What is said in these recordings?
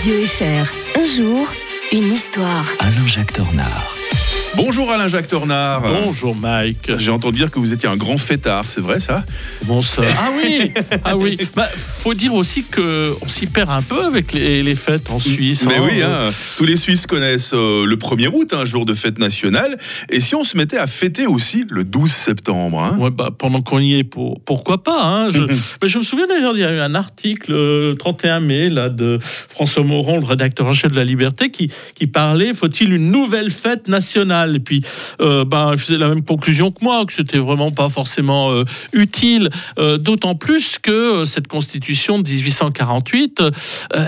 Radio FR. Un jour, une histoire. Alain-Jacques Tornard. Bonjour Alain-Jacques Tornard. Bonjour Mike. J'ai entendu dire que vous étiez un grand fêtard, c'est vrai ça? Bon ça. Ah oui, ah oui. Bah, faut dire aussi que on s'y perd un peu avec les, les fêtes en Suisse. Mais hein. oui, hein, tous les Suisses connaissent euh, le 1er août, un jour de fête nationale. Et si on se mettait à fêter aussi le 12 septembre hein? Ouais, bah, pendant qu'on y est, pour, pourquoi pas je, mais je me souviens d'ailleurs, il y a eu un article le 31 mai là, de François Moron, le rédacteur en chef de La Liberté, qui, qui parlait faut-il une nouvelle fête nationale? Et puis, euh, il faisait la même conclusion que moi, que c'était vraiment pas forcément euh, utile, euh, d'autant plus que euh, cette constitution de 1848, euh,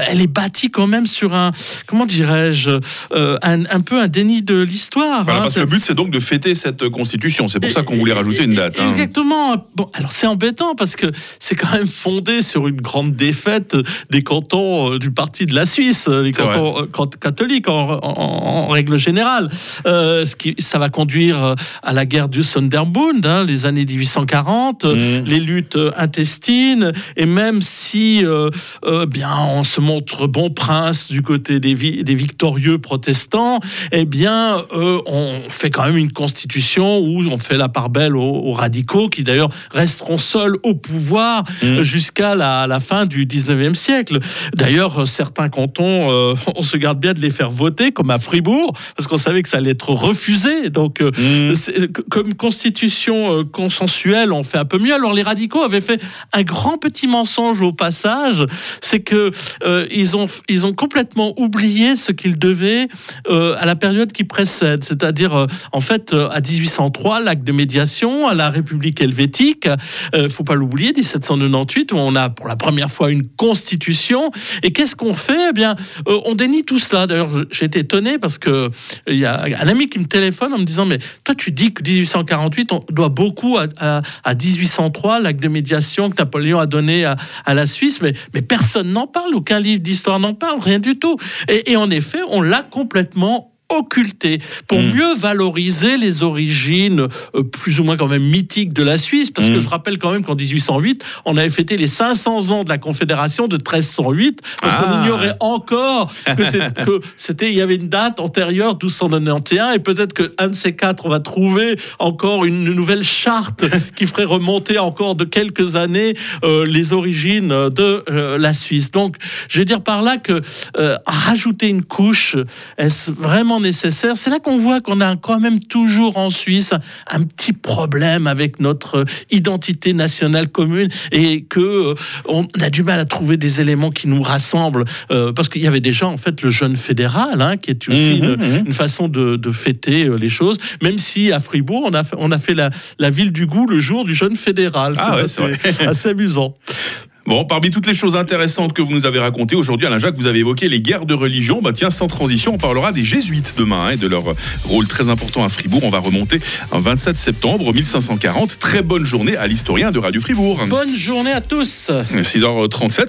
elle est bâtie quand même sur un, comment dirais-je, un, un peu un déni de l'histoire. Voilà, hein. Parce que le but c'est donc de fêter cette constitution. C'est pour ça qu'on voulait rajouter une date. hein. Exactement. Bon, alors c'est embêtant parce que c'est quand même fondé sur une grande défaite des cantons du parti de la Suisse, les cantons can- catholiques en, en- en règle générale. Euh, ce qui, ça va conduire euh, à la guerre du Sonderbund, hein, les années 1840, euh, Mmh. les luttes euh, intestines, et même si euh, euh, bien on se montre bon prince du côté des, vi- des victorieux protestants, eh bien euh, on fait quand même une constitution où on fait la part belle aux, aux radicaux qui d'ailleurs resteront seuls au pouvoir Mmh. jusqu'à la, la fin du 19e siècle. D'ailleurs, certains cantons, on se garde bien de les faire voter, comme à Fribourg, parce qu'on savait que ça allait être refusé. Donc, euh, Mmh. c'est- comme constitution euh, consensuelle, on fait un peu mieux. Alors les radicaux avaient fait un grand petit mensonge au passage, c'est que euh, ils ont ils ont complètement oublié ce qu'ils devaient euh, à la période qui précède, c'est-à-dire euh, en fait euh, à 1803 l'acte de médiation à la République helvétique, euh, faut pas l'oublier 1798 où on a pour la première fois une constitution et qu'est-ce qu'on fait? Eh bien euh, on dénie tout cela. D'ailleurs j'ai été étonné parce que il y a un ami qui me téléphone en me disant mais toi tu dis que 1848 on doit beaucoup à, à- à 1803 l'acte de médiation que Napoléon a donné à, à la Suisse mais, mais personne n'en parle aucun livre d'histoire n'en parle rien du tout. Et en effet on l'a complètement occulté pour Mm. mieux valoriser les origines euh, plus ou moins quand même mythiques de la Suisse parce que Mm. je rappelle quand même qu'en 1808 on avait fêté les 500 ans de la Confédération de 1308 parce qu'on Ah. ignorait encore que c'était il y avait une date antérieure 1291 et peut-être que un de ces quatre on va trouver encore une nouvelle charte qui ferait remonter encore de quelques années euh, les origines de euh, la Suisse. Donc je vais dire par là que rajouter une couche est-ce vraiment nécessaire. C'est là qu'on voit qu'on a quand même toujours en Suisse un petit problème avec notre identité nationale commune et que euh, on a du mal à trouver des éléments qui nous rassemblent euh, parce qu'il y avait déjà en fait le jeune fédéral hein, qui est aussi Mhm, une, mhm. une façon de, de fêter euh, les choses. Même si à Fribourg on a fait, on a fait la, la ville du goût le jour du jeune fédéral. Ah ouais, C'est c'est assez, assez amusant Bon, parmi toutes les choses intéressantes que vous nous avez racontées aujourd'hui, Alain Jacques, vous avez évoqué les guerres de religion. Bah tiens, sans transition, on parlera des jésuites demain hein, et de leur rôle très important à Fribourg. On va remonter en 27 septembre 1540. Très bonne journée à l'historien de Radio Fribourg. bonne journée à tous 6h37 sur